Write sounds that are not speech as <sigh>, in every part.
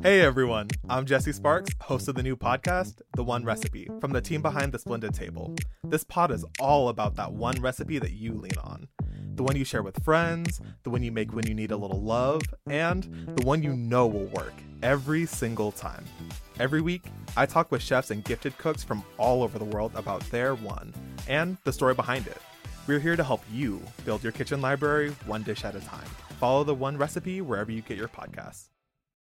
Hey everyone, I'm Jesse Sparks, host of the new podcast, The One Recipe, from the team behind The Splendid Table. This pod is all about that one recipe that you lean on. The one you share with friends, the one you make when you need a little love, and the one you know will work every single time. Every week, I talk with chefs and gifted cooks from all over the world about their one and the story behind it. We're here to help you build your kitchen library one dish at a time. Follow the one recipe wherever you get your podcasts.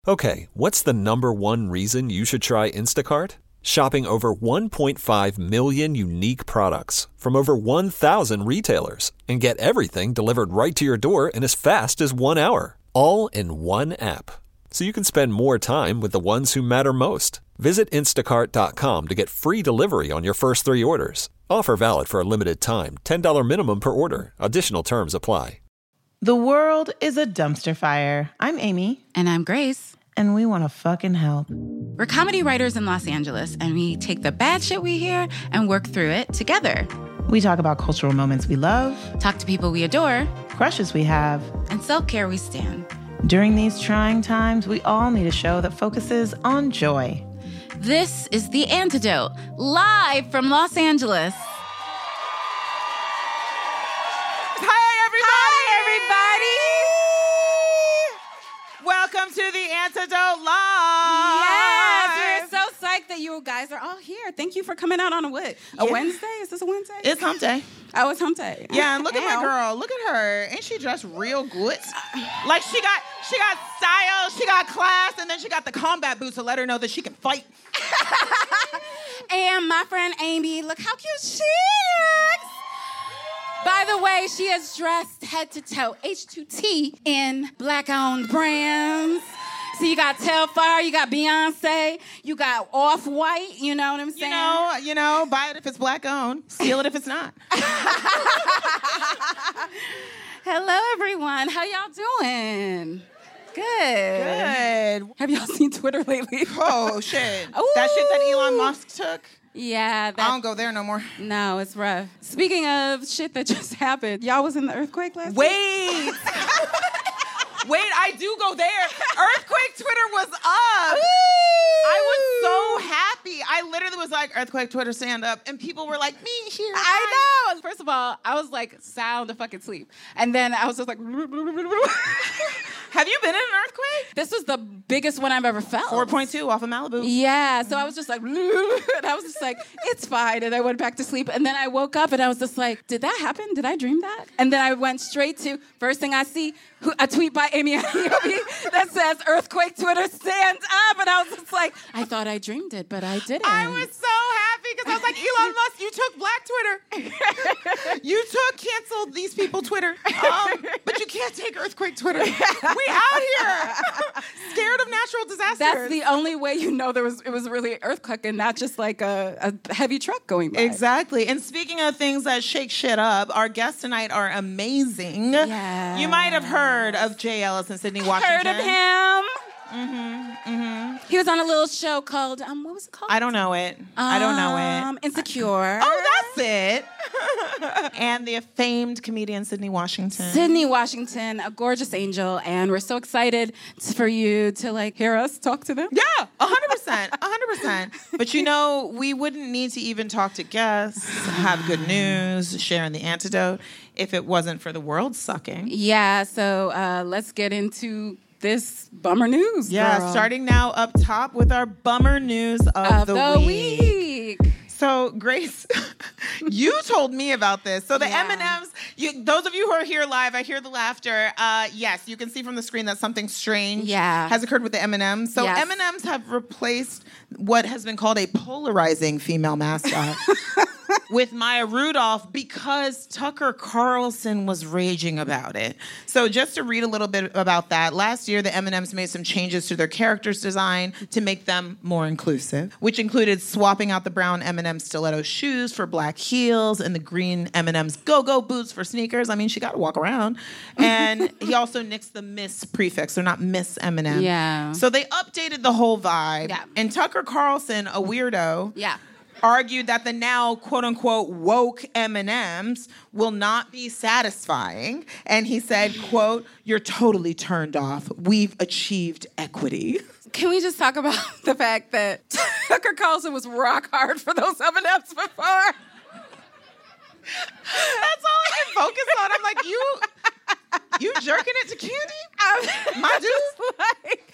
Okay, what's the number one reason you should try Instacart? Shopping over 1.5 million unique products from over 1,000 retailers and get everything delivered right to your door in as fast as one hour, all in one app. So you can spend more time with the ones who matter most. Visit instacart.com to get free delivery on your first three orders. Offer valid for a limited time $10 minimum per order. Additional terms apply. The world is a dumpster fire. I'm Amy, And I'm Grace. and we want to fucking help. We're comedy writers in Los Angeles, and we take the bad shit we hear and work through it together. We talk about cultural moments we love, Talk to people we adore, crushes we have. and self care we stand. During these trying times, we all need a show that focuses on joy. This is The Antidote, live from Los Angeles. You guys are all here. Thank you for coming out on a what? A Yeah. Wednesday? Is this a Wednesday? It's hump day. oh, it's hump day. Yeah, and look at my girl. Look at her. Ain't she dressed real good? Like she got she got style, she got class, and then she got the combat boots to let her know that she can fight. <laughs> And my friend Amy, look how cute she looks. By the way, she is dressed head to toe, H2T in black owned brands. So you got Telfar, you got Beyonce, you got Off White, you know what I'm saying? You know, you know, buy it if it's black owned, steal it if it's not. <laughs> Hello, everyone. How y'all doing? Good. Good. Have y'all seen Twitter lately? Oh <laughs> shit. That shit that Elon Musk took. Yeah, I don't go there no more. no, it's rough. Speaking of shit that <laughs> just happened, y'all was in the earthquake last week? Wait. Wait, I do go there. Earthquake Twitter was up. Happy. I literally was like, Earthquake Twitter stand up. And people were like, me here. I know. First of all, I was like sound of fucking sleep, and then I was just like, <laughs> Have you been in an earthquake? this was the biggest one I've ever felt. 4.2 off of Malibu. Yeah, so I was just like, <laughs> and I was just like, it's fine. And I went back to sleep. And then I woke up and I was just like, did that happen? Did I dream that? And then I went straight to first thing I see, a tweet by Amy <laughs> Aniobi that says, Earthquake Twitter stand up. And I was just like, I thought I dreamed it, but I I was so happy because I was like, Elon Musk, you took Black Twitter. <laughs> you took canceled these people Twitter. Um, but you can't take Earthquake Twitter. We out here. <laughs> Scared of natural disasters. That's the only way you know there was it was really an earthquake and not just like a, a heavy truck going by. Exactly. And speaking of things that shake shit up, our guests tonight are amazing. Yes. You might have heard of Jay Ellis and Sydnee Washington. Heard of him? Mm-hmm, He was on a little show called um, what was it called? I don't know it. I don't know it. Um, Insecure. Oh, that's it. <laughs> and the famed comedian Sydnee Washington. Sydnee Washington, a gorgeous angel, and we're so excited t- for you to like hear us talk to them. Yeah, hundred percent, hundred percent. But you know, we wouldn't need to even talk to guests, have good news, sharing the antidote, if it wasn't for the world sucking. Yeah. So uh, let's get into this bummer news. Yeah, girl. starting now up top with our bummer news of, of the, the, week. week. So, Grace, <laughs> you told me about this. So the Yeah. M&Ms, you, those of you who are here live, I hear the laughter. Uh, yes, you can see from the screen that something strange Yeah. has occurred with the M&Ms. So Yes. M&Ms have replaced what has been called a polarizing female mascot. <laughs> With Maya Rudolph because Tucker Carlson was raging about it. So just to read a little bit about that, last year the M&Ms made some changes to their characters design to make them more inclusive, which included swapping out the brown M&M stiletto shoes for black heels and the green M&M's go-go boots for sneakers. I mean, she got to walk around. <laughs> And he also nixed the Miss prefix, They're not Miss M&M. Yeah. So they updated the whole vibe. Yeah. And Tucker Carlson, a weirdo, Yeah. Argued that the now quote unquote woke M&Ms will not be satisfying and he said quote you're totally turned off we've achieved equity <laughs> Can we just talk about <laughs> the fact that Tucker Carlson was rock hard for those M&Ms before? That's all I can focus on. I'm like, you, you jerking it to candy? <laughs> My dude. like,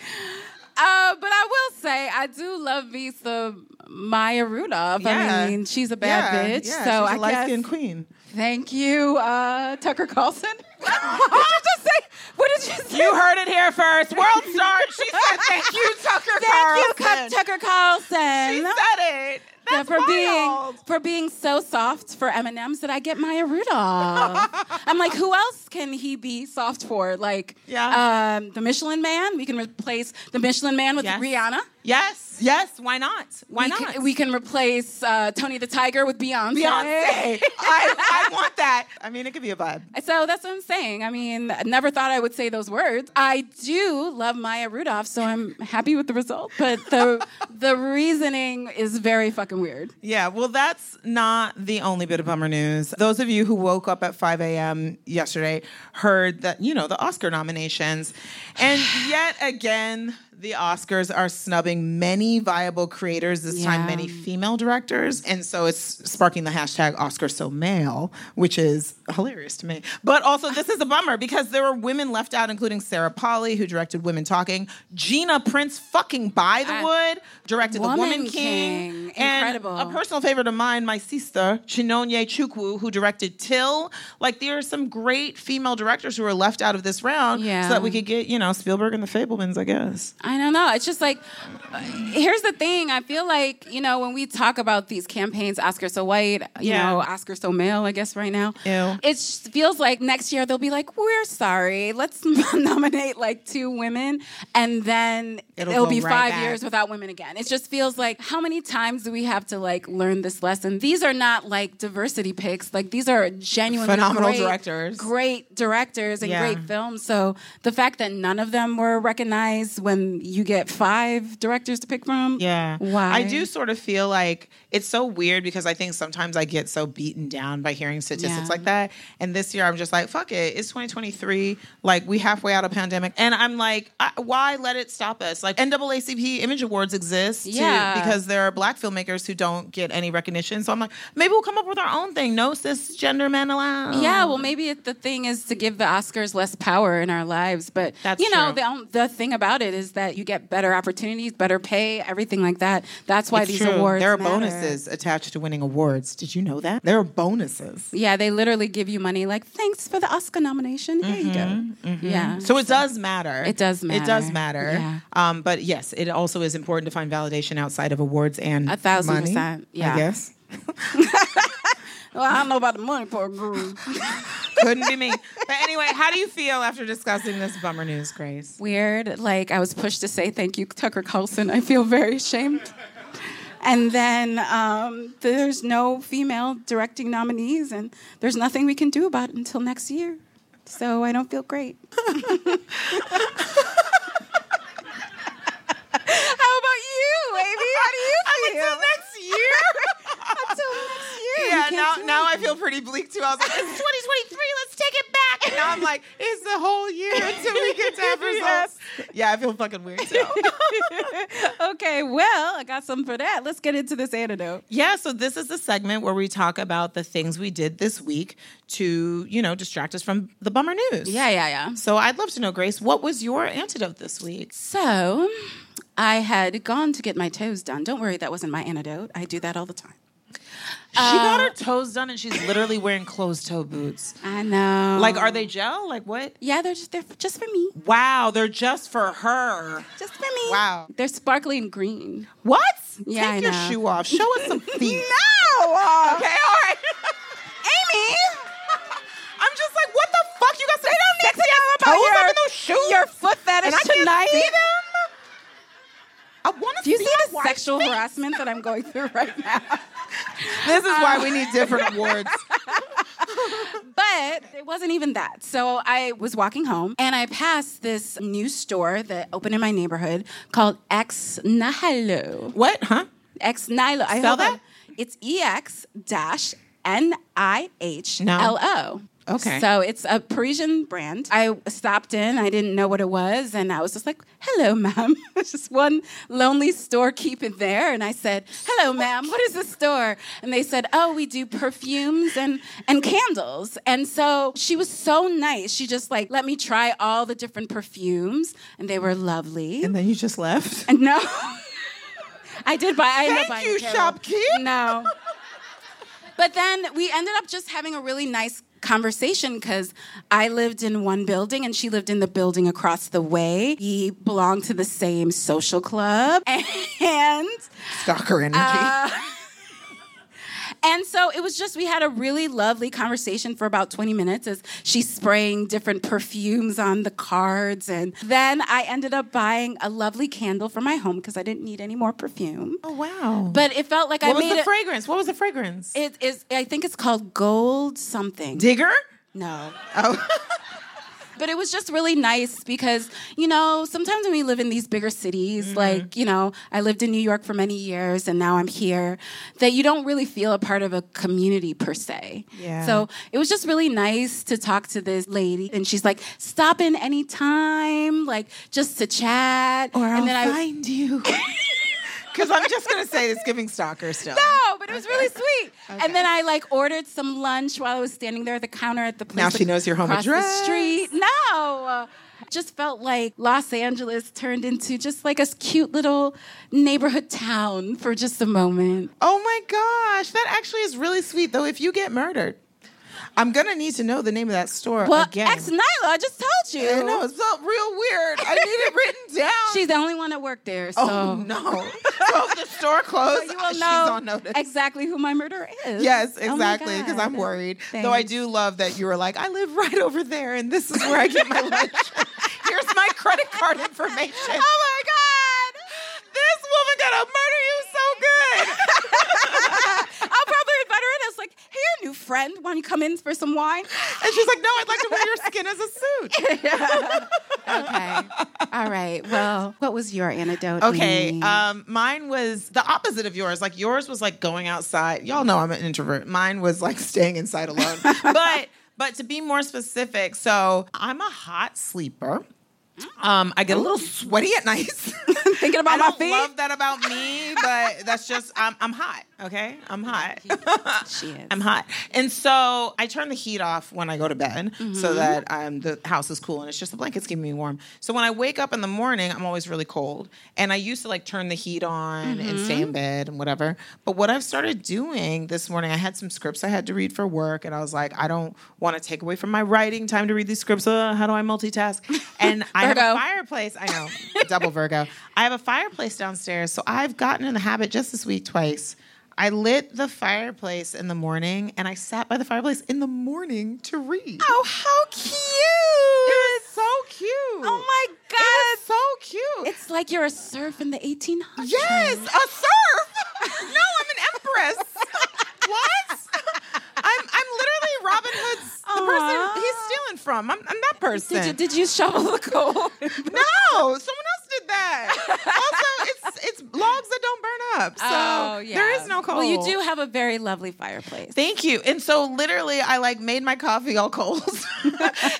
uh, but I will say, I do love me some Maya Rudolph. Yeah. I mean, she's a bad yeah, bitch. Yeah, so she's I a light guess. skinned queen. Thank you, uh, Tucker Carlson. <laughs> what did you just say? What did you say? You heard it here first. World Star. She said, "Thank you, Tucker Carlson. <laughs> Thank you, Carlson." Tucker Carlson. She said it. <laughs> Yeah, for wild. being for being so soft for M and M's that I get Maya Rudolph. <laughs> I'm like, who else can he be soft for? Like, Yeah. um, the Michelin Man. We can replace the Michelin Man with Yes. Rihanna. Yes, yes. Why not? Why we not? Can, we can replace uh, Tony the Tiger with Beyonce. Beyonce. I, I want that. I mean, it could be a vibe. So that's what I'm saying. I mean, I never thought I would say those words. I do love Maya Rudolph, so I'm happy with the result. But the <laughs> the reasoning is very fucking weird. Yeah, well, that's not the only bit of bummer news. Those of you who woke up at 5 a.m. yesterday heard that, you know, the Oscar nominations. And <sighs> yet again, the Oscars are snubbing many viable creators, this time many female directors. And so it's sparking the hashtag Oscar so male, which is hilarious to me. But also, this is a bummer because there were women left out, including Sarah Polley, who directed Women Talking, Gina Prince fucking by the. Wood, directed The Woman Woman King. King. And Incredible. a personal favorite of mine, my sister, Chinonye Chukwu, who directed Till. Like, there are some great female directors who are left out of this round Yeah. so that we could get, you know, Spielberg and the Fabelmans, I guess. I don't know. It's just like, here's the thing. I feel like, you know, when we talk about these campaigns, Oscar so white, you Yeah. know, Oscar so male, I guess right now. Ew. It feels like next year they'll be like, we're sorry. Let's <laughs> nominate like two women. And then It'll it'll, be right five back. years without women again. It just feels like, how many times do we have to like learn this lesson? These are not like diversity picks. Like these are genuine Phenomenal great, directors. Great directors and Yeah. great films. So the fact that none of them were recognized when you get five directors to pick from. Yeah. Why? I do sort of feel like it's so weird because I think sometimes I get so beaten down by hearing statistics Yeah. like that. And this year I'm just like, fuck it. It's 2023. Like, we halfway out of pandemic. And I'm like, I, why let it stop us? Like, NAACP Image Awards exist to- Yeah. because there are black filmmakers who don't get any recognition. So I'm like, maybe we'll come up with our own thing. No cisgender men allowed. Yeah, well, maybe it, the thing is to give the Oscars less power in our lives. But That's you know, true. the the thing about it is that you get better opportunities, better pay, everything like that. That's why It's these true. awards There are matter. bonuses attached to winning awards. Did you know that? There are bonuses. Yeah, they literally give you money. Like, thanks for the Oscar nomination. Here you go. Yeah. So it does matter. It does matter. It does matter. matter. Yeah. Um, but yes, it also is important to find validation outside of awards and A thousand money, percent, yeah. I guess <laughs> <laughs> well, I don't know about the money part, girl. <laughs> couldn't be me. But anyway, how do you feel after discussing this bummer news, Grace? Weird. Like, I was pushed to say thank you, Tucker Carlson. I feel very ashamed. And then um, there's no female directing nominees, and there's nothing we can do about it until next year. So I don't feel great. <laughs> How about you, Amy? How do you <laughs> feel? Until next year. <laughs> Until next year. Yeah, now now I feel pretty bleak too. I was like, <laughs> it's 2023, let's take it back. And now I'm like, it's the whole year until we get <laughs> to have results. Yeah, I feel fucking weird too. <laughs> okay, well, I got something for that. Let's get into this antidote. Yeah, so this is the segment where we talk about the things we did this week to, you know, distract us from the bummer news. Yeah, yeah, yeah. So I'd love to know, Grace, what was your antidote this week? So, I had gone to get my toes done. Don't worry, that wasn't my antidote. I do that all the time. She got her toes done and she's literally wearing closed toe boots. I know. Like, are they gel? Like, what? Yeah, they're just they're just for me. Wow, they're just for her. Just for me. Wow. They're sparkling green. What? Yeah, Take I your know. shoe off. Show us some <laughs> feet. No. Uh, Okay, all right. <laughs> Amy. <laughs> I'm just like, what the fuck? You got some They don't need to know about toes your, those shoes? your foot fetish and I can't tonight. see them? I want to Do you see see the sexual feet. harassment that I'm going through right now? <laughs> This is why we need different <laughs> awards. But it wasn't even that. So I was walking home and I passed this new store that opened in my neighborhood called Ex Nihilo. What? Huh? Ex Nihilo. I Spell hope that? I- It's E X dash N I H L O. Okay. So it's a Parisian brand. I stopped in. I didn't know what it was, and I was just like, "Hello, ma'am." <laughs> Just one lonely storekeeper there, and I said, "Hello, ma'am. What is this store?" And they said, "Oh, we do perfumes and and candles." And so she was so nice. She just like let me try all the different perfumes, and they were lovely. And then you just left. And no. <laughs> I did buy. I Thank you, shopkeep. No. But then we ended up just having a really nice conversation because I lived in one building and she lived in the building across the way. We belonged to the same social club <laughs> and Stalker energy. uh, <laughs> and so it was just we had a really lovely conversation for about 20 minutes as she's spraying different perfumes on the cards and then I ended up buying a lovely candle for my home because I didn't need any more perfume. oh wow. But it felt like I made. what was the fragrance? What was the fragrance? it is I think it's called gold something. Digger. no. Oh. <laughs> But it was just really nice because, you know, sometimes when we live in these bigger cities, Mm-hmm. like, you know, I lived in New York for many years and now I'm here, that you don't really feel a part of a community per se. Yeah. So it was just really nice to talk to this lady and she's like, stop in anytime, like just to chat. or I'll and then I find you. <laughs> Because I'm just gonna say it's giving stalker still. No, but it was really sweet. And then I like ordered some lunch while I was standing there at the counter at the place. Now she knows your home across address. The street. No. Just felt like Los Angeles turned into just like a cute little neighborhood town for just a moment. Oh my gosh, that actually is really sweet. Though, if you get murdered, I'm gonna need to know the name of that store Well, again. ex Nihilo, I just told you. I know it felt real weird. I need it written <laughs> down. She's the only one that worked there. So oh no. <laughs> so if the store closed, you will she's know on notice. exactly who my murderer is. Yes, Oh exactly. Because I'm God. worried. Though I do love that you were like, I live right over there, and this is where I get my lunch. <laughs> Here's my credit card information. Oh my God. This woman gonna murder you so good. I'll probably invite her in. I was like, hey, new friend, why don't you come in for some wine? And she's like, No, I'd like to wear your skin as a suit. <laughs> Okay. All right. Well, what was your antidote? Okay, um, mine was the opposite of yours. Like yours was like going outside. Y'all know I'm an introvert. Mine was like staying inside alone. <laughs> but but to be more specific, so I'm a hot sleeper. Um, I get a little sweaty at nights. <laughs> Thinking about I my don't feet. love that about me, but that's just I'm, I'm hot. Okay, I'm hot. <laughs> She is. I'm hot, and so I turn the heat off when I go to bed, Mm-hmm. so that um, the house is cool and it's just the blankets keeping me warm. So when I wake up in the morning, I'm always really cold, and I used to like turn the heat on and stay Mm-hmm. in bed and whatever. But what I've started doing this morning, I had some scripts I had to read for work, and I was like, I don't want to take away from my writing time to read these scripts. Uh, how do I multitask? And I have a fireplace. I know, double Virgo. I have a fireplace downstairs, so I've gotten in the habit just this week twice. I lit the fireplace in the morning and I sat by the fireplace in the morning to read. Oh, how cute! It was so cute. Oh my god. It was so cute. It's like you're a serf in the 1800s. yes, a serf. no, I'm an empress. <laughs> what? I'm I'm literally Robin Hood's the Aw. person he's stealing from. I'm, I'm that person. Did you, did you shovel the coal? No, someone else did that. also, it's it's logs that don't burn up. So Oh, yeah. there is no coal. Well, you do have a very lovely fireplace. Thank you. And so literally I like made my coffee all coals. <laughs>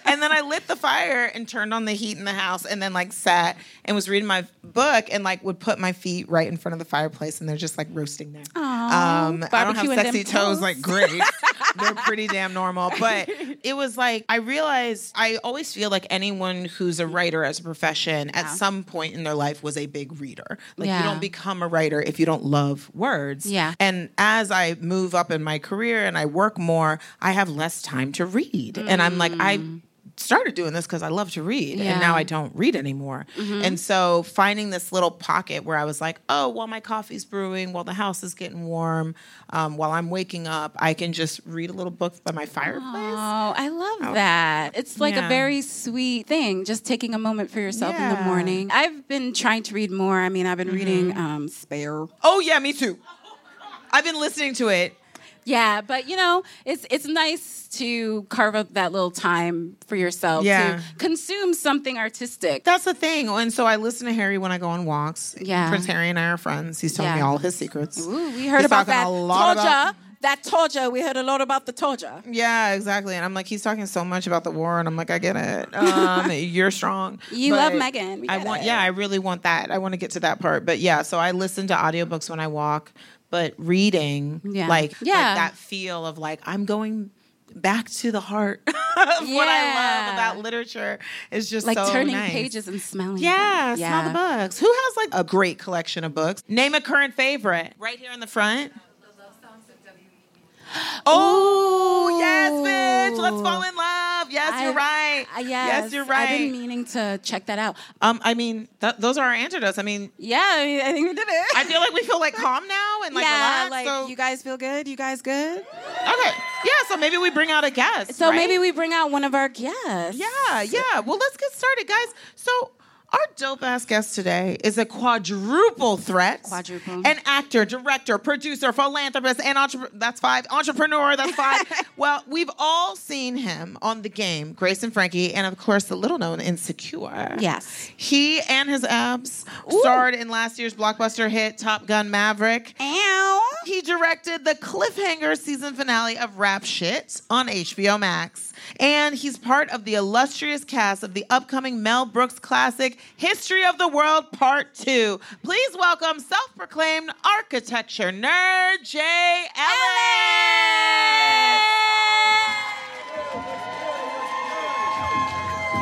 and then I lit the fire and turned on the heat in the house and then like sat and was reading my book and like would put my feet right in front of the fireplace and they're just like roasting there. Aw, Um, I don't have sexy toes toes. like great. <laughs> they're pretty damn normal. But <laughs> it was like I realized I always feel like anyone who's a writer as a profession at some point in their life was a big reader. Like Yeah. you don't become a writer if you don't love words. Yeah. And as I move up in my career and I work more, I have less time to read. And I'm like, I mm. Started doing this because I love to read. Yeah. And now I don't read anymore. And so finding this little pocket where I was like, oh, while my coffee's brewing, while the house is getting warm, um, while I'm waking up, I can just read a little book by my fireplace. Oh, I love that. It's like Yeah. a very sweet thing, just taking a moment for yourself in the Mm-hmm. morning. I've been trying to read more. I mean, I've been reading um, Spare. Oh, yeah, me too. I've been listening to it. Yeah, but you know, it's it's nice to carve up that little time for yourself Yeah. to consume something artistic. That's the thing. And so I listen to Harry when I go on walks. Yeah. Prince Harry and I are friends. He's telling me all his secrets. Ooh, we heard He's about that. a lot about- that torture. We heard a lot about the torture. Yeah, exactly. And I'm like, he's talking so much about the war, and I'm like, I get it. <laughs> Um, you're strong. You But love Meghan. We I want, it. yeah, I really want that. I want to get to that part. But yeah, so I listen to audiobooks when I walk, but reading, Yeah. like, like Yeah. that feel of like I'm going back to the heart <laughs> of what I love about literature is just Like so turning nice. pages and smelling. Yeah, them. smell the books. Who has like a great collection of books? Name a current favorite. Right here in the front. Oh, yes, bitch. Let's fall in love. Yes, I- you're right. Yes, yes, you're right. I've been meaning to check that out. Um, I mean, th- those are our antidotes. I mean, Yeah, I, mean, I think we did it. I feel like we feel like calm now and like yeah, relaxed. like so, you guys feel good. You guys good? okay, yeah. So maybe we bring out a guest. So right? maybe we bring out one of our guests. Yeah, yeah. Well, let's get started, guys. So, our dope ass guest today is a quadruple threat. Quadruple. An actor, director, producer, philanthropist, and entrepreneur. That's five. Entrepreneur. That's five. <laughs> well, we've all seen him on The Game, Grace and Frankie, and of course, the little known Insecure. Yes. He and his abs starred in last year's blockbuster hit Top Gun Maverick. Ow. He directed the cliffhanger season finale of Rap Shit on HBO Max. And he's part of the illustrious cast of the upcoming Mel Brooks classic, History of the World Part 2. Please welcome self proclaimed architecture nerd, Jay Ellis.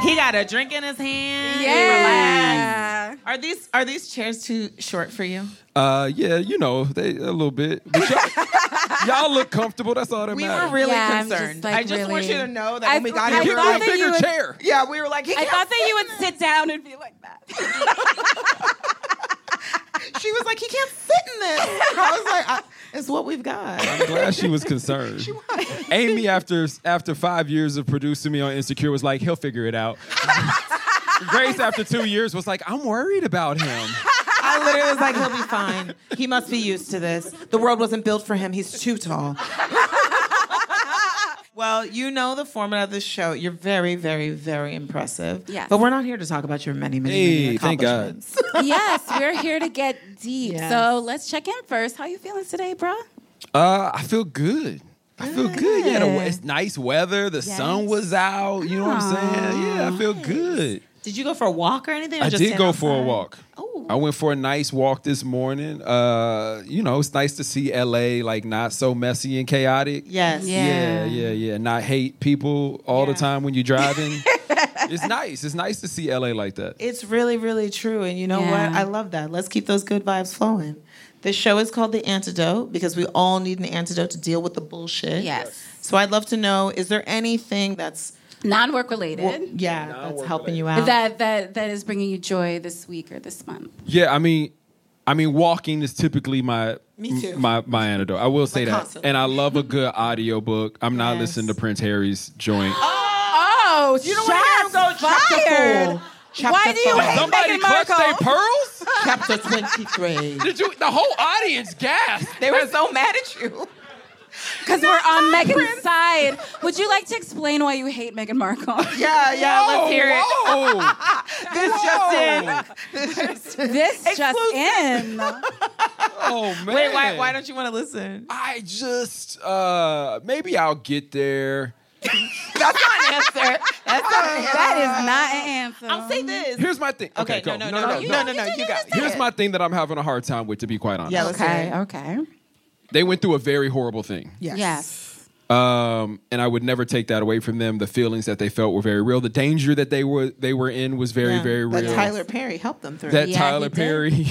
He got a drink in his hand. Yeah. Are these are these chairs too short for you? Uh, yeah, you know, they a little bit. But y'all, <laughs> y'all look comfortable. That's all that We matters. We were really Yeah, I'm just, concerned. like, I just want you to know that I- when we got I here, we Get a like, that you bigger would- chair. yeah, we were like, he I thought that you would sit down and be like that. <laughs> She was like, he can't sit in this. I was like, I, it's what we've got. I'm glad she was concerned. <laughs> she was. Amy, after after five years of producing me on Insecure, was like, he'll figure it out. Grace, after two years, was like, I'm worried about him. <laughs> I literally was like, he'll be fine. He must be used to this. The world wasn't built for him. He's too tall. <laughs> well, you know the format of this show. You're very, very, very impressive. Yes. But we're not here to talk about your many, many, Hey, many thank God. accomplishments. <laughs> yes, we're here to get deep. Yes. So let's check in first. How are you feeling today, bro? Uh, I feel good. I feel good. Yeah, the, we- it's nice weather. The sun Yes. was out. You know what I'm saying? Yeah, I feel good. Did you go for a walk or anything? or I just did stand go for a walk. Oh. I went for a nice walk this morning. Uh, you know, it's nice to see LA like not so messy and chaotic. Yes. Yeah. Yeah, yeah, yeah. Not hate people all Yeah. the time when you're driving. <laughs> it's nice. It's nice to see LA like that. It's really, really true. And you know Yeah. what? I love that. Let's keep those good vibes flowing. This show is called The Antidote because we all need an antidote to deal with the bullshit. Yes. So I'd love to know is there anything that's, Non-work related. yeah, that's Non-work helping you out? That that that is bringing you joy this week or this month. Yeah, I mean, I mean, walking is typically my Me too. my my antidote. I will say Like that, constantly. and I love a good audiobook. I'm not Yes. listening to Prince Harry's joint. Oh, <gasps> oh you don't want to hear him go chapter fired. Chapter Why do you five. hate Somebody Meghan clutched their pearls. Chapter 23. Did you? The whole audience gasped. they were so mad at you. Because we're on Meghan's side. Would you like to explain why you hate Meghan Markle? <laughs> Yeah, yeah, let's hear it. Whoa. <laughs> This <laughs> just in. this just in. Oh man. Wait, why, why don't you want to listen? I just uh maybe I'll get there. That's not an answer. That's not an answer. That is not an answer. I'll say this. Here's my thing. Okay, Okay, no, go. no, no, no, no. no, no, no, you got. Here's my thing that I'm having a hard time with, to be quite honest. Yeah, let's hear Okay, it. okay. They went through a very horrible thing. Yes. Yes. Um, and I would never take that away from them. The feelings that they felt were very real. The danger that they were they were in was very, Yeah, very that real. Tyler Perry helped them through. that Yeah, Tyler. Perry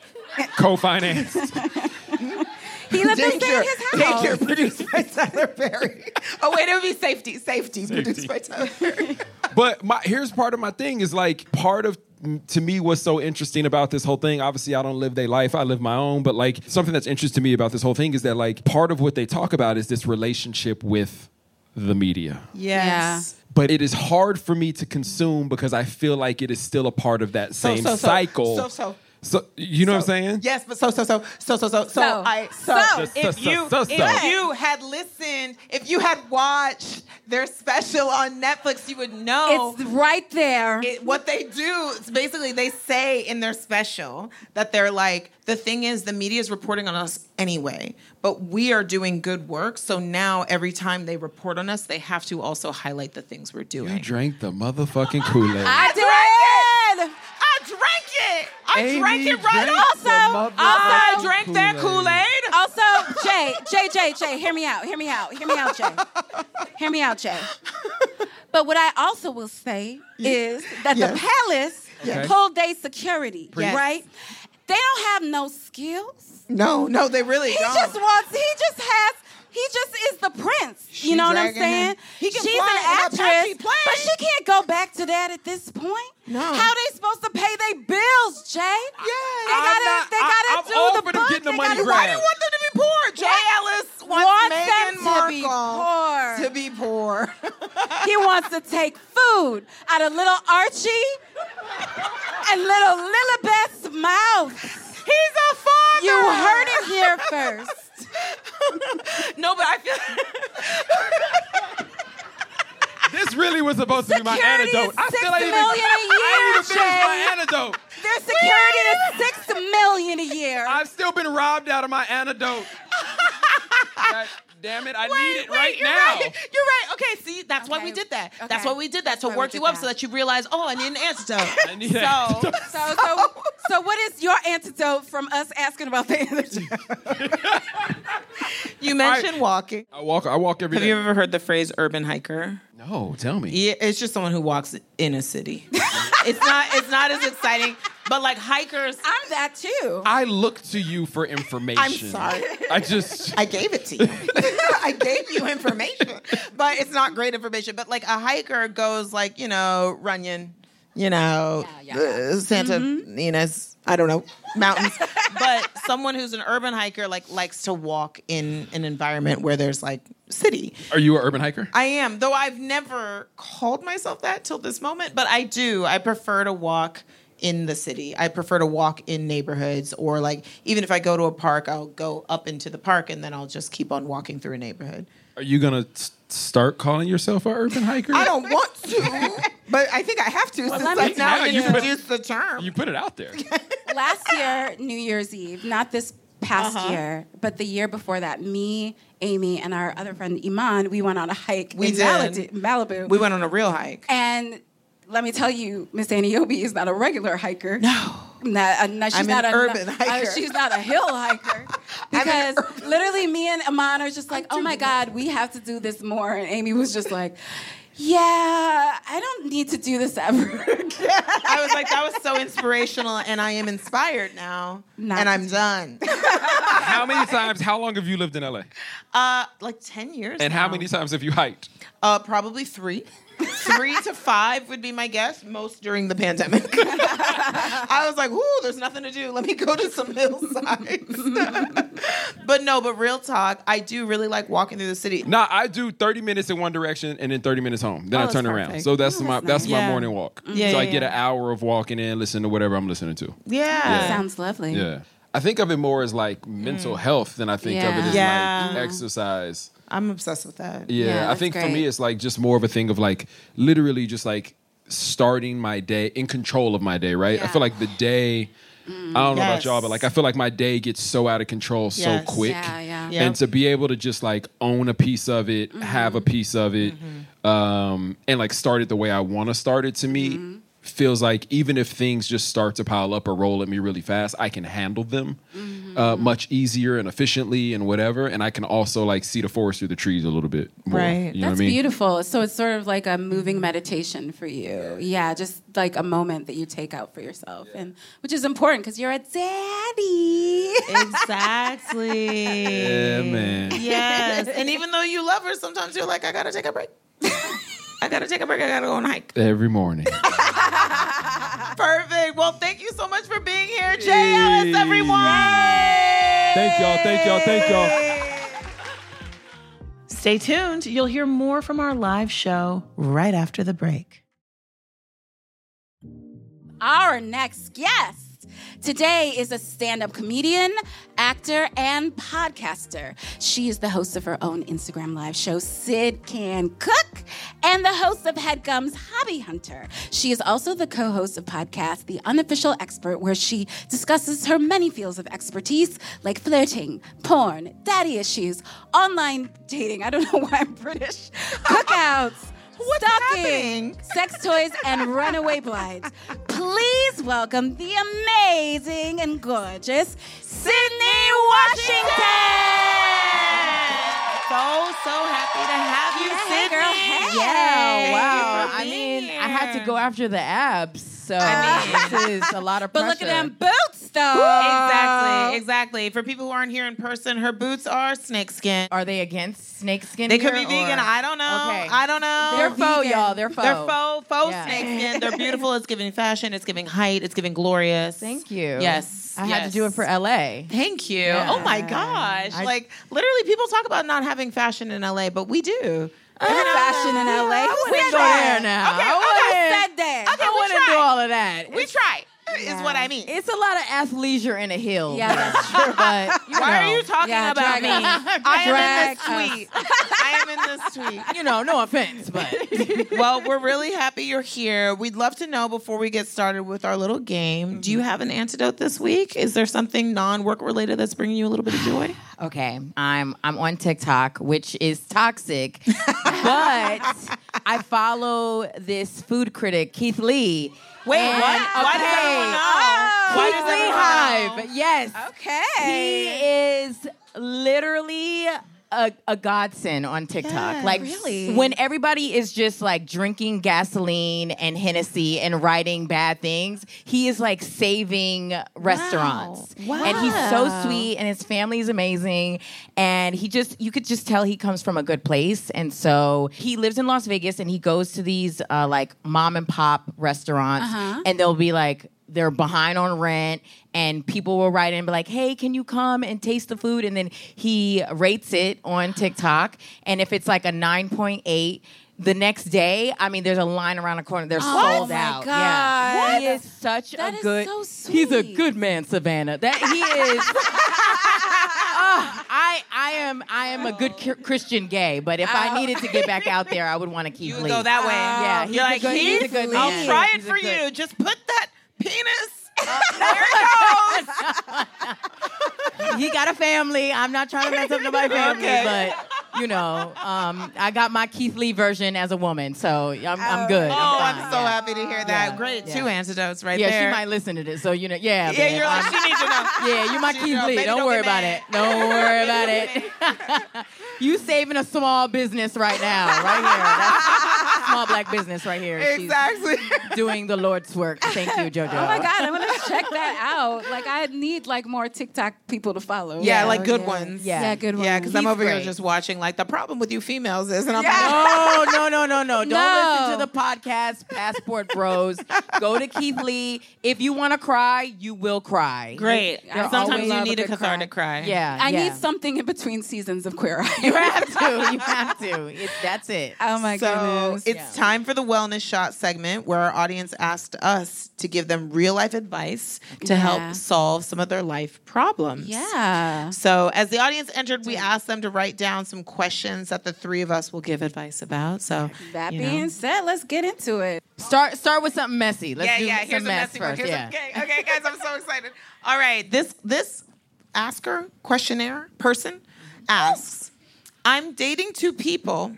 <laughs> co-financed. He let them stay in his house. Daycare produced by Tyler Perry. Oh wait, it would be safety. Safety, produced by Tyler Perry. But my here's part of my thing is like part of to me what's so interesting about this whole thing. Obviously, I don't live their life; I live my own. But like something that's interesting to me about this whole thing is that like part of what they talk about is this relationship with the media. Yes. But it is hard for me to consume because I feel like it is still a part of that same so, so, cycle. So, so, So you know what I'm saying? Yes, but so so so so so so so, So, I so, so, if so, you so, so. if you had listened, if you had watched their special on Netflix, you would know It's right there. it, what they do is basically they say in their special that they're like the thing is the media is reporting on us anyway but we are doing good work so now every time they report on us they have to also highlight the things we're doing You drank the motherfucking Kool-Aid. I did. I drank it Amy drank it right drank off the Also- i motherfucking drank that kool-aid Also, Jay, Jay, Jay, Jay, hear me out. Hear me out. Hear me out, Jay. Hear me out, Jay. But what I also will say is that Yes. the palace Yes. hold day security, Yes. right? They don't have no skills. no no they really He don't He just wants. He just has. He just is the prince. She you know what I'm saying? He can She's fly an an actress, Apache plane. but she can't go back to that at this point. No. How they supposed to pay their bills, Jay? Yeah. they gotta. not- they gotta I'm do all the for them getting the They money gotta- why do you want them to be poor? Jay Ellis wants, Wants Meghan them to be poor. to be poor. <laughs> He wants to take food out of little Archie and little Lilibet's mouth. He's a father. You heard it here first. <laughs> <laughs> no, but I feel. <laughs> This really was supposed to be my antidote. is I six still ain't even, million a <laughs> I ain't even year, finished my antidote. Their security is six million a year. I've still been robbed out of my antidote. God damn it, I need it right you're now. Right. You're right. Okay, see, that's why we did that. That's why we did that to That's why work you up that. so that you realize, oh, I need an antidote. I need an so, antidote. so, so, so, what is your antidote from us asking about the antidote? <laughs> you mentioned walking. I walk. I walk every Have day. you ever heard the phrase urban hiker? No, tell me. Yeah, it's just someone who walks in a city. <laughs> it's not. It's not as exciting, but like hikers. I'm that too. I look to you for information. I'm sorry. I just. <laughs> I gave it to you. I gave you information, but it's not great information. But like a hiker goes like you know Runyon, you know Yeah, yeah, uh, Santa Ynez, I don't know mountains. <laughs> but someone who's an urban hiker like likes to walk in an environment where there's like city. Are you an urban hiker? I am, though I've never called myself that till this moment, but I do. I prefer to walk in the city. I prefer to walk in neighborhoods or like even if I go to a park, I'll go up into the park and then I'll just keep on walking through a neighborhood. Are you gonna s- start calling yourself an urban hiker? I don't want to, but I think I have to since I've now tell introduced the term. You put it out there. <laughs> Last year, New Year's Eve, not this past Uh-huh. year, but the year before that, me, Amy, and our other friend Iman, we went on a hike We in did. Malibu, Malibu. we went on a real hike. and let me tell you, Miss Aniobi is not a regular hiker. No. Not, uh, no, she's I'm not an a urban uh, hiker. she's not a hill hiker <laughs> <laughs> because <laughs> literally me and Iman are just like, oh my god, we have to do this more. And Amy was just like, yeah, I don't need to do this ever again. <laughs> I was like, that was so inspirational, and I am inspired now, Not and I'm do- done. how many times? How long have you lived in LA? Uh, like ten years. And how now. many times have you hiked? Uh, probably three. Three to five would be my guess, most during the pandemic. <laughs> I was like, "Ooh, there's nothing to do. Let me go to some hillsides." <laughs> but no, but real talk, I do really like walking through the city. Nah, I do 30 minutes in one direction and then 30 minutes home. Then Oh, I turn around. So that's Oh, my that's that's nice. my Yeah. morning walk. Yeah, so I yeah, get an hour of walking in, listening to whatever I'm listening to. Yeah, Sounds lovely. Yeah. I think of it more as like mental health than I think of it as Mm. Yeah. like exercise. I'm obsessed with that. Yeah, Yeah, I that's think for me it's like just more of a thing of like literally just like starting my day in control of my day, right? I feel like the day mm. I don't know about y'all, but like I feel like my day gets so out of control so Yes. quick. Yeah, yeah. Yeah. And to be able to just like own a piece of it, have a mm-hmm. piece of it, mm-hmm. um, and like start it the way I want to start it to me mm-hmm. Feels like even if things just start to pile up or roll at me really fast, I can handle them uh, much easier and efficiently and whatever. And I can also like see the forest through the trees a little bit more. Right. You know That's what I mean? beautiful. So it's sort of like a moving meditation for you. Yeah, just like a moment that you take out for yourself, and which is important because you're a daddy. Exactly. Yeah, man. Yes. And <laughs> even though you love her, sometimes you're like, I gotta take a break. <laughs> I gotta take a break. I gotta go on a hike. Every morning. <laughs> Perfect. Well, thank you so much for being here, Jay Ellis, everyone. Thank y'all. Thank y'all. Thank y'all. Stay tuned. You'll hear more from our live show right after the break. Our next guest Today is a stand up comedian, actor, and podcaster. She is the host of her own Instagram live show, Sid Can Cook, and the host of Headgum's Hobby Hunter. She is also the co host of podcast The Unofficial Expert, where she discusses her many fields of expertise like flirting, porn, daddy issues, online dating. I don't know <laughs> why I'm British, <laughs> cookouts. What's stalking, happening? sex toys, and runaway brides. Please welcome the amazing and gorgeous Sydnee Washington. So so happy to have you, Yeah, hey, Sydnee. girl, hey. Yeah, wow. I being mean, I had to go after the abs, so I mean, this is a lot of pressure. But look at them boots, though. Exactly, exactly. For people who aren't here in person, her boots are snakeskin. Are they against snakeskin? They could be here, vegan. or- I don't know. Okay. I don't know. They're faux, vegan. y'all. They're faux. They're faux, faux Yeah. snakeskin. They're <laughs> beautiful. It's giving fashion. It's giving height. It's giving glorious. Thank you. Yes. I had to do it for LA. Thank you. Oh my gosh. I- like literally people talk about not having fashion in LA, but we do. Uh, fashion in LA. Wouldn't go there now. Okay, I okay. wouldn't- Said that. Okay, I we wouldn't do tried. all of that. We It's, try. Is what I mean. it's a lot of athleisure in a hill. Yeah, that's true. But you Why know, are you talking Yeah, about me? us. <laughs> I am in this tweet. <laughs> I am in this tweet. You know, no offense, but <laughs> Well, we're really happy you're here. We'd love to know before we get started with our little game. Do you mm-hmm. have an antidote this week? Is there something non-work related that's bringing you a little bit of joy? <sighs> Okay, I'm I'm on TikTok, which is toxic, but I follow this food critic Keith Lee. Wait, And- what? Why does everyone know? Oh, Why does everyone Hive. know? Yes, Okay. he is literally a, a godsend on TikTok. Yeah, like really? when everybody is just like drinking gasoline and Hennessy and writing bad things, he is like saving restaurants. Wow. And he's so sweet and his family is amazing. And he just you could just tell he comes from a good place. And so he lives in Las Vegas and he goes to these uh, like mom and pop restaurants Uh-huh. and they'll be like they're behind on rent and people will write in and be like hey can you come and taste the food and then he rates it on tiktok and if it's like a 9.8 the next day i mean there's a line around the corner they're Oh sold my out God. yeah he is such That a is good so he's a good man savannah that he is <laughs> Ah, I I am I am a good ki- Christian gay, but if I needed to get back out there, I would want to keep You Lee. go that way. Yeah, he's You're a like, good- he's a good I'll try it He's a for good- you. Just put that penis. There it goes. he got a family. I'm not trying to mess up nobody's family, Okay. but you know, um, I got my Keith Lee version as a woman, so I'm, I'm good. Oh, I'm, I'm so yeah. happy to hear that. Yeah, Great, yeah. two antidotes right Yeah, there. Yeah, she might listen to this, so you know, yeah. yeah, man, you're like, I'm- she needs to know. <laughs> yeah, you're my She Keith know, Lee. Don't, don't worry about mad. it. Don't worry about it. <laughs> you saving a small business right now, right here. That's small black business right here. She's Exactly. doing the Lord's work. Thank you, JoJo. Oh my God, I'm gonna check that out. Like I need like more TikTok people to follow. Yeah, like good yeah. ones. Yeah. Yeah, good ones. Yeah, because I'm He's over here just watching. Like the problem with you females is, and I'm like, Oh no no no no! Don't No. listen to the podcast, Passport Bros. Go to Keith Lee. If you want to cry, you will cry. great. You're Sometimes you need a good cathartic cry. Yeah, I yeah. need something in between seasons of Queer Eye. You have to. You have to. It, that's it. Oh my so goodness. it's time for the wellness shot segment where our audience asked us to give them real life advice to Yeah. help solve some of their life problems. yeah. So as the audience entered, we asked them to write down some questions that the three of us will give advice about. So That you know. being said, let's get into it. Start start with something messy. Let's yeah, do yeah. some Here's a mess messy one. first. Here's yeah. okay, okay, guys, I'm so excited. All right, this this asker questionnaire person asks, "I'm dating two people,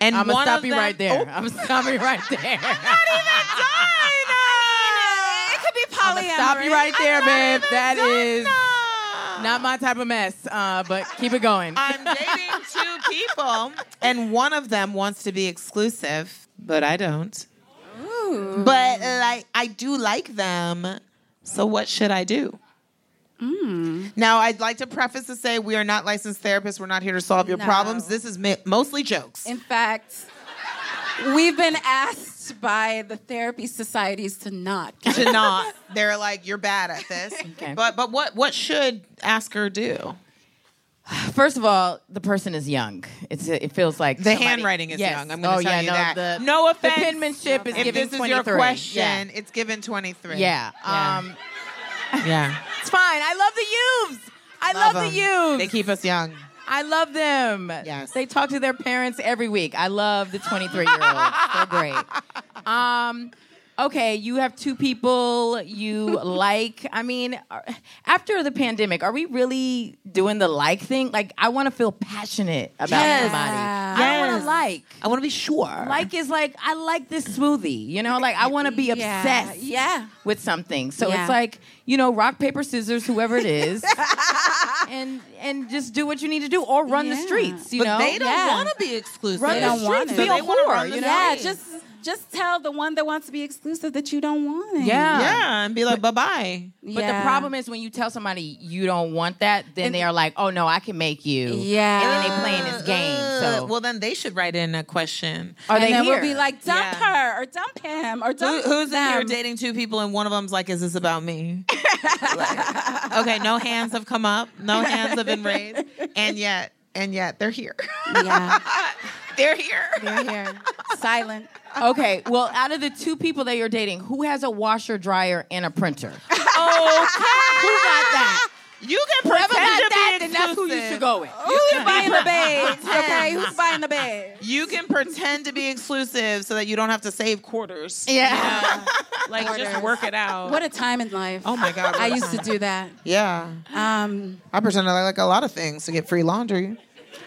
and I'm gonna stop you them- right there. Oh, I'm gonna stop you right there. <laughs> Not even time. <laughs> It could be I'm gonna stop you right there, babe. That is not my type of mess. Uh, but keep it going. <laughs> I'm dating two people, and one of them wants to be exclusive, but I don't. But like, I do like them. So what should I do? Now, I'd like to preface to say we are not licensed therapists. We're not here to solve your No. problems. This is mi- mostly jokes. In fact, we've been asked by the therapy societies to not. <laughs> to not, they're like, you're bad at this. <laughs> Okay. But but what what should Asker do? First of all, the person is young. It's it feels like The somebody- handwriting is Yes. young. I'm going oh, to tell yeah, you no, that. The, no the offense. penmanship is if giving this is your question, Yeah. it's given 23. Yeah. Yeah. Um, Yeah. <laughs> It's fine. I love the youths. I love, the youths. They keep us young. I love them. Yes. They talk to their parents every week. I love the 23 year olds. They're great. Um, okay, you have two people you <laughs> like. I mean, after the pandemic, are we really doing the like thing? Like, I want to feel passionate about Yes. somebody. Like. I want to be sure. Like is like I like this smoothie, you know. Like I want to be obsessed, Yeah. with something. So Yeah. it's like you know, rock paper scissors, whoever it is, <laughs> and and just do what you need to do, or run the streets. You but know, they don't Yeah. want to be exclusive. Run They the don't want streets, be a whore. You know, Yeah, just just tell the one that wants to be exclusive that you don't want it. Yeah. Yeah, and be like, bye bye. But the problem is when you tell somebody you don't want that, then they are like, "Oh no, I can make you." Yeah. and then they playing this game. Uh, so well, then they should write in a question. are and they then here? we'll be like, dump Yeah. her or dump him or Who, dump who's in here dating two people and one of them's like, is this about me? <laughs> Like, okay, no hands have come up, no hands have been raised, and yet, and yet they're here. Yeah, <laughs> they're here. they're here, silent. Okay. Well, out of the two people that you're dating, who has a washer, dryer, and a printer? <laughs> Okay. Who got that? You can pretend got to that, be then that's who you exclusive. should go with. Who's buying the <laughs> babes? Okay, who's buying the babes? You can pretend to be exclusive so that you don't have to save quarters. Yeah. <laughs> Like just work it out. What a time in life. Oh my God, I I a used to do that. yeah. Um, I pretend I like a lot of things to get free laundry.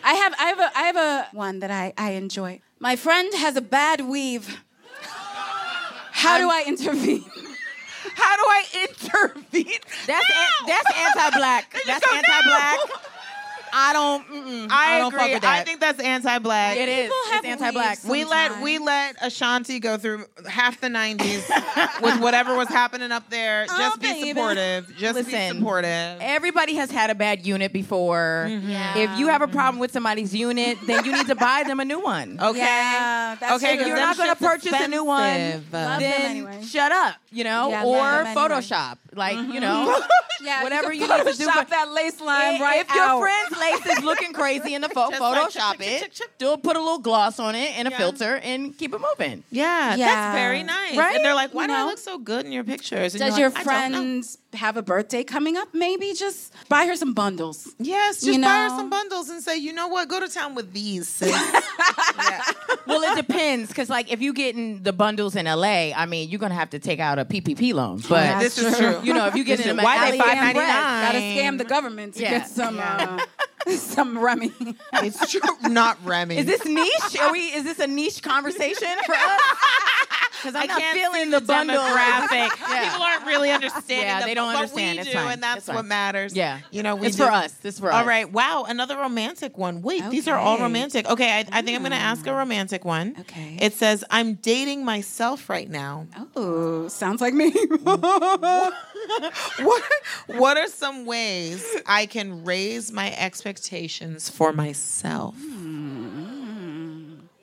I have, I have, a, I have a one that I, I enjoy. My friend has a bad weave. How do I intervene? How do I intervene? That's an, that's anti-black. That's anti-black. no. I don't. Mm-mm, I, don't fuck agree. with that. I think that's anti-black. it is. have It's anti-black. We let we let Ashanti go through half the '90s <laughs> with whatever was happening up there. Oh, Just be baby. supportive. Just be supportive. Everybody has had a bad unit before. Mm-hmm. If you have a problem with somebody's unit, then you need to buy them a new one. <laughs> Okay. Yeah, that's okay. true. You're not gonna shit's purchase a new one. expensive. Love them then anyway. shut up, you know, Yeah, or love them anyway. Photoshop, like you know, <laughs> Yeah, whatever you, you need to do. Photoshop that lace line if, right if your out. friend's lace is looking crazy in the pho- <laughs> Just like Photoshop chip, chip, chip, it, chip. do put a little gloss on it and a Yeah. filter and keep it moving. Yeah, Yeah. that's very nice. Right? And they're like, "Why You do I know? look so good in your pictures?" And Does you're your like, "I don't know." friend have a birthday coming up? Maybe just buy her some bundles. Yes, just you buy her know? some bundles and say, "You know what? Go to town with these." sis." <laughs> Well, it depends because, like, if you getting the bundles in LA, I mean, you're gonna have to take out a PPP loan. But That's this is true. you know, if you get This in is a why they alley- $5.99. Gotta scam the government to Yeah. get some uh, <laughs> some Remy. it's true. Not Remy. Is this niche? Are we? Is this a niche conversation for us? Because I'm I not can't feeling the the bundle demographic. <laughs> Yeah. People aren't really understanding. Yeah, the- they don't understand. We It's do, fine. and that's It's fine. what matters. Yeah. you know, we It's do. for us. This for us. All right. Wow, another romantic one. Wait, these are all romantic. Okay, I, I think I'm going to ask a mm. romantic one. Okay. It says, "I'm dating myself right now. Oh, sounds like me. <laughs> <laughs> What What are some ways I can raise my expectations for myself?" Hmm.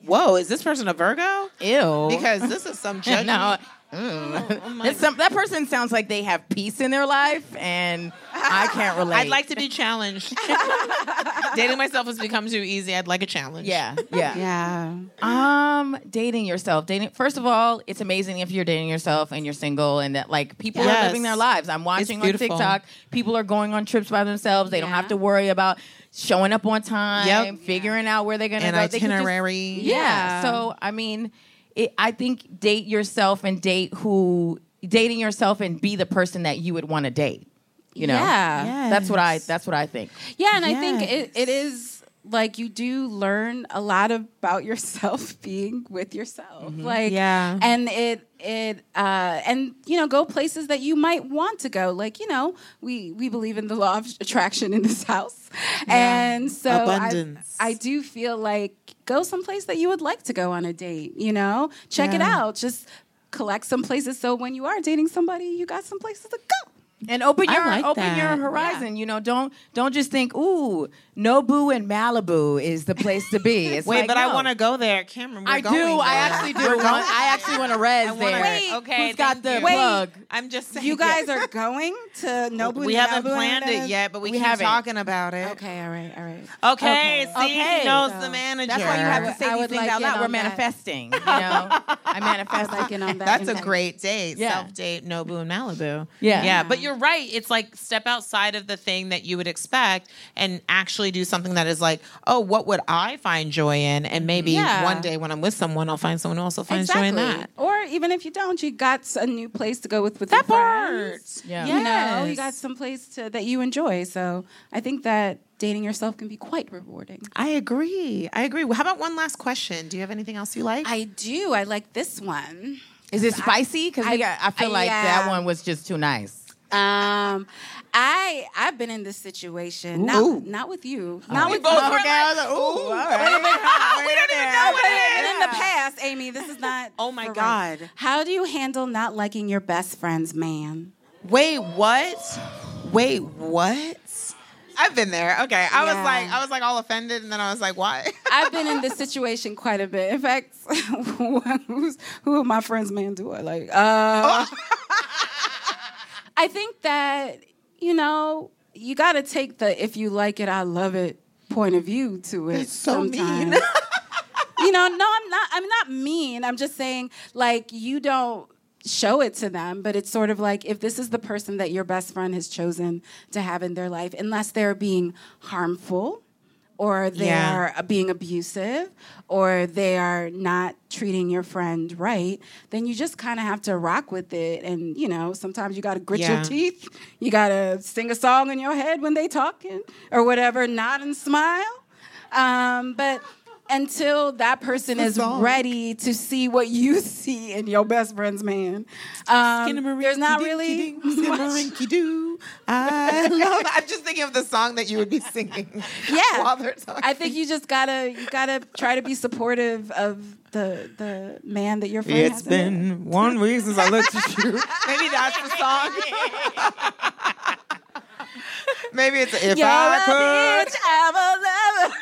Whoa, is this person a Virgo? Ew. Because this is some <laughs> judgment. no. Mm. It's some, that person sounds like they have peace in their life, and I can't <laughs> relate. I'd like to be challenged. <laughs> Dating myself has become too easy. I'd like a challenge. Yeah, yeah. yeah. Um, dating yourself. Dating. First of all, it's amazing if you're dating yourself and you're single, and that like people Yes. are living their lives. I'm watching on. TikTok. People are going on trips by themselves. They don't have to worry about showing up on time, Yep. figuring out where they're gonna An go. They just- itinerary. yeah. Yeah. So I mean, it, I think date yourself and date who dating yourself and be the person that you would want to date. You know. Yeah. That's what I. That's what I think. Yeah, and I think it, it is like you do learn a lot about yourself <laughs> being with yourself. Like Yeah. and it it uh and you know go places that you might want to go. Like, you know, we we believe in the law of attraction in this house. And so I- Abundance. I, do feel like go someplace that you would like to go on a date, you know? Check it out. Just collect some places so when you are dating somebody, you got some places to go. and open your like open that. your horizon. You know, don't don't just think, ooh, Nobu in Malibu is the place to be. <laughs> It's Wait, like, but I want to go there, Cameron. We're I do. going I actually do. Want, I actually want to <laughs> res I wanna- there. Wait, okay, Who's got the you. plug? I'm just saying. You guys are going to Nobu? We and haven't Malibu planned it yet, but we, We keep haven't. talking about it. Okay, all right, all right. Okay. Okay. See, Okay. he knows So the manager. That's why you have to say I these things like out loud. We're on that. manifesting. You <laughs> know, I manifest. Like in on that That's a great date. Self date, Nobu and Malibu. Yeah. Yeah. But you're right. It's like step outside of the thing that you would expect and actually do something that is like, oh, what would I find joy in? And mm-hmm. maybe Yeah. one day when I'm with someone, I'll find someone who also finds joy in that. Or even if you don't, you got a new place to go with with That your part. friends. Yeah. You know, you got some place to that you enjoy. So I think that dating yourself can be quite rewarding. I agree. I agree. How about one last question? Do you have anything else you like? I do. I like this one. Is it spicy? Because I- I, I feel I- like that one was just too nice. Um, I I've been in this situation. Not not with you. Not with both you. were Okay, I was like, ooh, right. <laughs> we don't even know what it And in the past, Amy, this is not. <laughs> Oh my God. How do you handle not liking your best friend's man? Wait, what? Wait, what? I've been there. Okay. I was like, I was like all offended, and then I was like, why? <laughs> I've been in this situation quite a bit. In fact, who of my friends' man do I like? Uh, I think that you know you got to take the "if you like it, I love it" point of view to it. That's so mean. sometimes. <laughs> you know, no, I'm not. I'm not mean. I'm just saying, like, you don't show it to them, but it's sort of like if this is the person that your best friend has chosen to have in their life, unless they're being harmful or they Yeah. are being abusive or they are not treating your friend right, then you just kind of have to rock with it. And, you know, sometimes you got to grit Yeah. your teeth. You got to sing a song in your head when they talking or whatever, nod and smile. Um, but until that person is ready to see what you <laughs> see in your best friend's man, um, there's not really much. I <laughs> love. I'm just thinking of the song that you would be singing. <laughs> yeah while they're talking. i think you just gotta you gotta try to be supportive of the the man that your friend It's has in it. been one week since I looked at you. Maybe that's the song. Maybe it's if You're I a could. bitch, I'm a lover.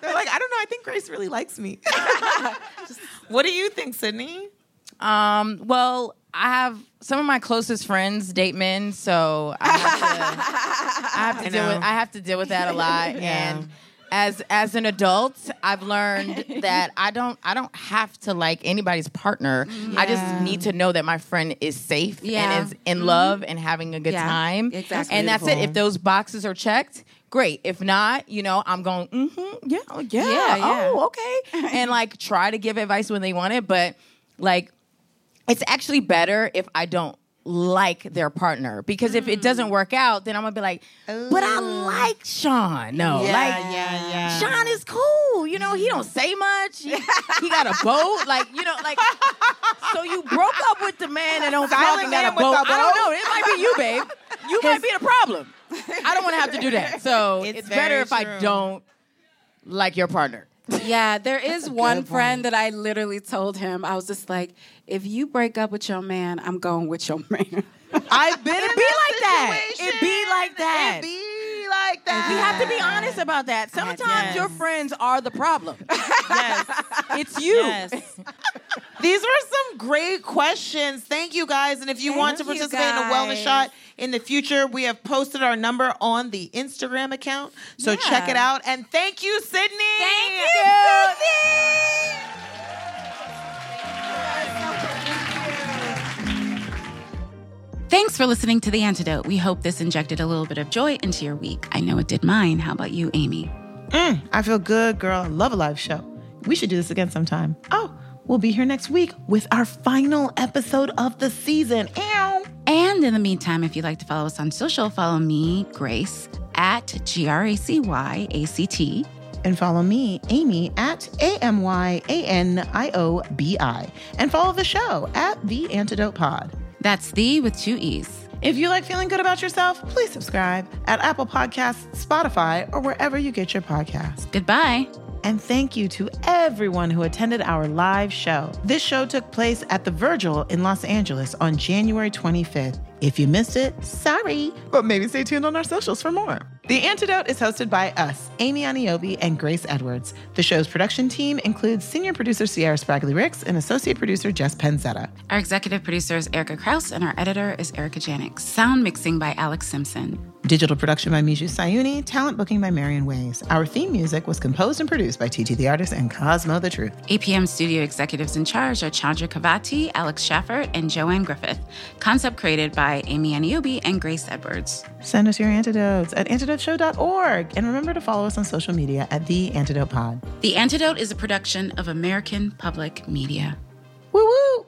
They're like, I don't know. I think Grace really likes me. <laughs> what do you think, Sydnee? Um, well, I have some of my closest friends date men, so I have to, I have to <laughs> I deal know. with I have to deal with that a lot. <laughs> And as as an adult, I've learned that I don't I don't have to like anybody's partner. I just need to know that my friend is safe Yeah. Mm-hmm. and is in love and having a good Yeah, time. exactly. And that's it. If those boxes are checked. Great. If not, you know, I'm going, mm-hmm, yeah, oh, yeah, Yeah, yeah. oh, okay. <laughs> and like try to give advice when they want it. But like, it's actually better if I don't like their partner because if it Mm. doesn't work out, then I'm gonna be like, but I like Sean. No, Yeah, like yeah, yeah. Sean is cool. You know, he don't say much. He, he got a boat. <laughs> Like you know, like so you broke up with the man and don't talk got a boat. I don't know. It might be you, babe. You might be the problem. I don't want to have to do that. So <laughs> It's it's, better if I don't like your partner. Yeah, there is <laughs> one friend that I literally told him, I was just like, if you break up with your man, I'm going with your <laughs> man. I've been It be like that. It be like that. It be like that. We have to be honest about that. Sometimes Yes. your friends are the problem. Yes. It's you. Yes. These were some great questions. Thank you guys. And if you want to participate in a wellness shot in the future, we have posted our number on the Instagram account. So Yeah. check it out. And thank you, Sydnee. Thank you, Thanks for listening to The Antidote. We hope this injected a little bit of joy into your week. I know it did mine. How about you, Amy? Mm, I feel good, girl. I love a live show. We should do this again sometime. Oh, we'll be here next week with our final episode of the season. Ow. And in the meantime, if you'd like to follow us on social, follow me, Grace, at G R A C Y A C T. And follow me, Amy, at A M Y A N I O B I. And follow the show at The Antidote Pod. That's the with two E's. If you like feeling good about yourself, please subscribe at Apple Podcasts, Spotify, or wherever you get your podcasts. Goodbye. And thank you to everyone who attended our live show. This show took place at the Virgil in Los Angeles on January 25th. If you missed it, sorry, but maybe stay tuned on our socials for more. The Antidote is hosted by us, Amy Aniobi and Grace Edwards. The show's production team includes senior producer Sierra Spragley Ricks and associate producer Jess Penzetta. Our executive producer is Erica Kraus, and our editor is Erica Janik. Sound mixing by Alex Simpson. Digital production by Miju Sayuni, talent booking by Marion Ways. Our theme music was composed and produced by TT the Artist and Cosmo the Truth. APM studio executives in charge are Chandra Kavati, Alex Schaffer, and Joanne Griffith. Concept created by Amy Aniobi and Grace Edwards. Send us your antidotes at antidoteshow.org. And remember to follow us on social media at The Antidote Pod. The Antidote is a production of American Public Media. Woo woo!